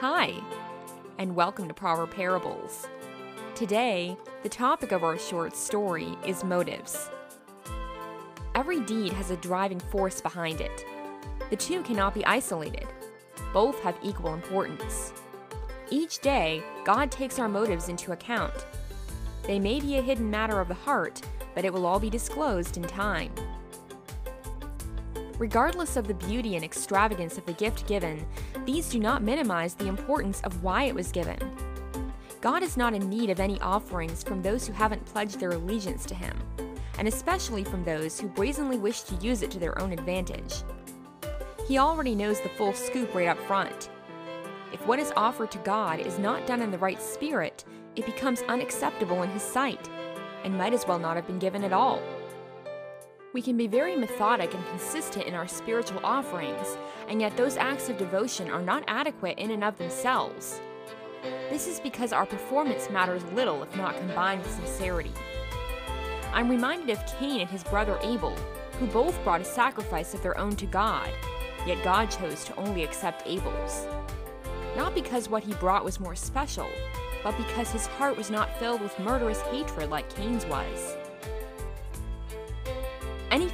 Hi, and welcome to Proverb Parables. Today, the topic of our short story is motives. Every deed has a driving force behind it. The two cannot be isolated, both have equal importance. Each day, God takes our motives into account. They may be a hidden matter of the heart, but it will all be disclosed in time. Regardless of the beauty and extravagance of the gift given, these do not minimize the importance of why it was given. God is not in need of any offerings from those who haven't pledged their allegiance to Him, and especially from those who brazenly wish to use it to their own advantage. He already knows the full scoop right up front. If what is offered to God is not done in the right spirit, it becomes unacceptable in His sight, and might as well not have been given at all. We can be very methodic and consistent in our spiritual offerings, and yet those acts of devotion are not adequate in and of themselves. This is because our performance matters little if not combined with sincerity. I'm reminded of Cain and his brother Abel, who both brought a sacrifice of their own to God, yet God chose to only accept Abel's. Not because what he brought was more special, but because his heart was not filled with murderous hatred like Cain's was.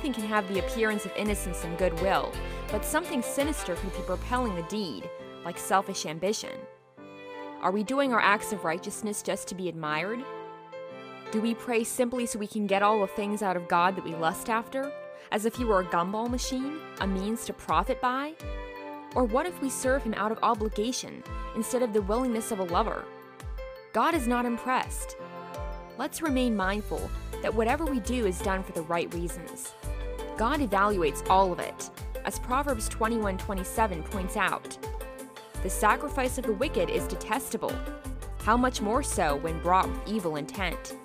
Can have the appearance of innocence and goodwill, but something sinister could be propelling the deed, like selfish ambition. Are we doing our acts of righteousness just to be admired? Do we pray simply so we can get all the things out of God that we lust after, as if He were a gumball machine, a means to profit by? Or what if we serve Him out of obligation instead of the willingness of a lover? God is not impressed. Let's remain mindful that whatever we do is done for the right reasons. God evaluates all of it, as Proverbs 21:27 points out. The sacrifice of the wicked is detestable. How much more so when brought with evil intent?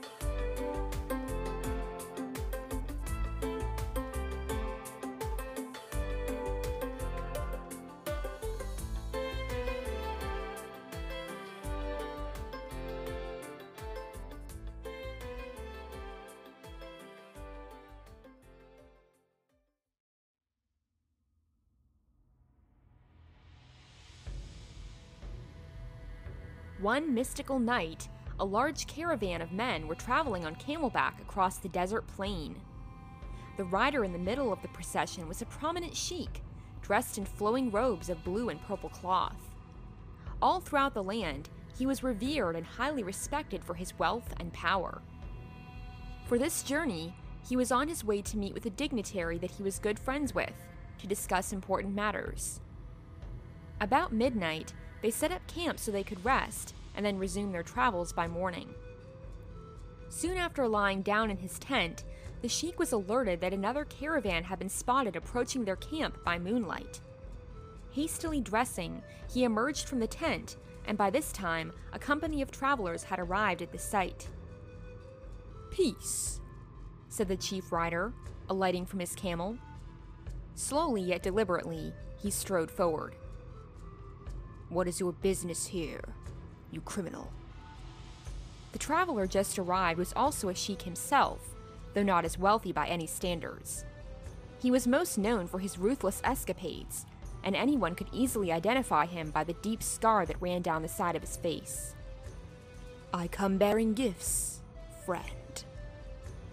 One mystical night, a large caravan of men were traveling on camelback across the desert plain. The rider in the middle of the procession was a prominent sheik, dressed in flowing robes of blue and purple cloth. All throughout the land, he was revered and highly respected for his wealth and power. For this journey, he was on his way to meet with a dignitary that he was good friends with to discuss important matters. About midnight, they set up camp so they could rest and then resume their travels by morning. Soon after lying down in his tent, the sheik was alerted that another caravan had been spotted approaching their camp by moonlight. Hastily dressing, he emerged from the tent, and by this time, a company of travelers had arrived at the site. Peace, said the chief rider, alighting from his camel. Slowly yet deliberately, he strode forward. What is your business here, you criminal? The traveler just arrived was also a sheik himself, though not as wealthy by any standards. He was most known for his ruthless escapades, and anyone could easily identify him by the deep scar that ran down the side of his face. I come bearing gifts, friend,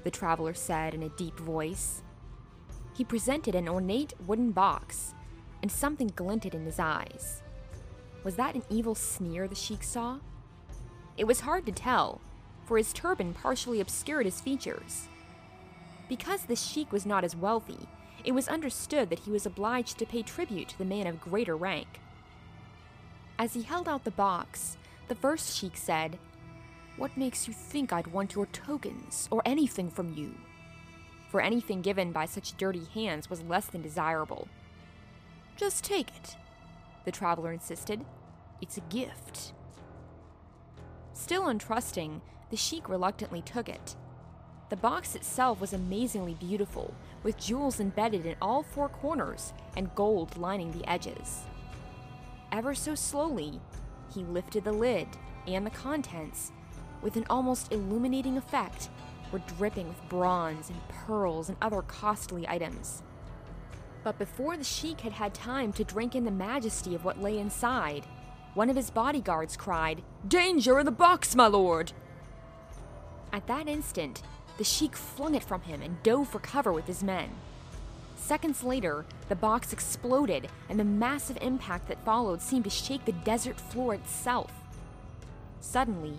the traveler said in a deep voice. He presented an ornate wooden box, and something glinted in his eyes. Was that an evil sneer the sheik saw? It was hard to tell, for his turban partially obscured his features. Because the sheik was not as wealthy, it was understood that he was obliged to pay tribute to the man of greater rank. As he held out the box, the first sheik said, What makes you think I'd want your tokens or anything from you? For anything given by such dirty hands was less than desirable. Just take it, the traveler insisted. It's a gift. Still untrusting, the sheik reluctantly took it. The box itself was amazingly beautiful, with jewels embedded in all four corners and gold lining the edges. Ever so slowly, he lifted the lid, and the contents, with an almost illuminating effect, were dripping with bronze and pearls and other costly items. But before the sheik had had time to drink in the majesty of what lay inside, one of his bodyguards cried, Danger in the box, my lord! At that instant, the Sheik flung it from him and dove for cover with his men. Seconds later, the box exploded, and the massive impact that followed seemed to shake the desert floor itself. Suddenly,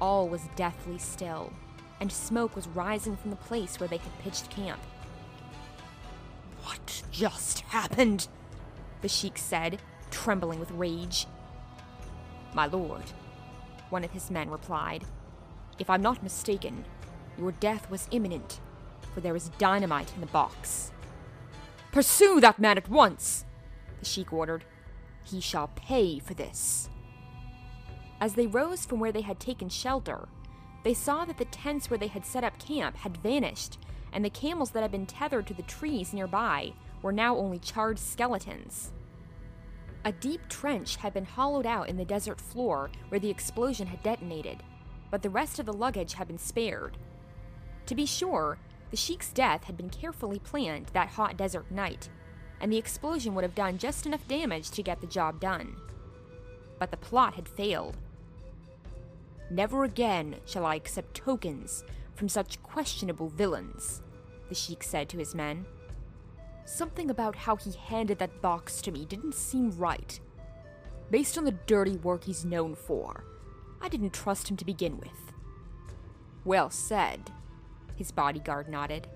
all was deathly still, and smoke was rising from the place where they had pitched camp. What just happened? The Sheik said, trembling with rage. My lord, one of his men replied, if I'm not mistaken, your death was imminent, for there is dynamite in the box. Pursue that man at once, the Sheik ordered. He shall pay for this. As they rose from where they had taken shelter, they saw that the tents where they had set up camp had vanished, and the camels that had been tethered to the trees nearby were now only charred skeletons. A deep trench had been hollowed out in the desert floor where the explosion had detonated, but the rest of the luggage had been spared. To be sure, the Sheik's death had been carefully planned that hot desert night, and the explosion would have done just enough damage to get the job done. But the plot had failed. Never again shall I accept tokens from such questionable villains, the Sheik said to his men. Something about how he handed that box to me didn't seem right. Based on the dirty work he's known for, I didn't trust him to begin with. Well said, his bodyguard nodded.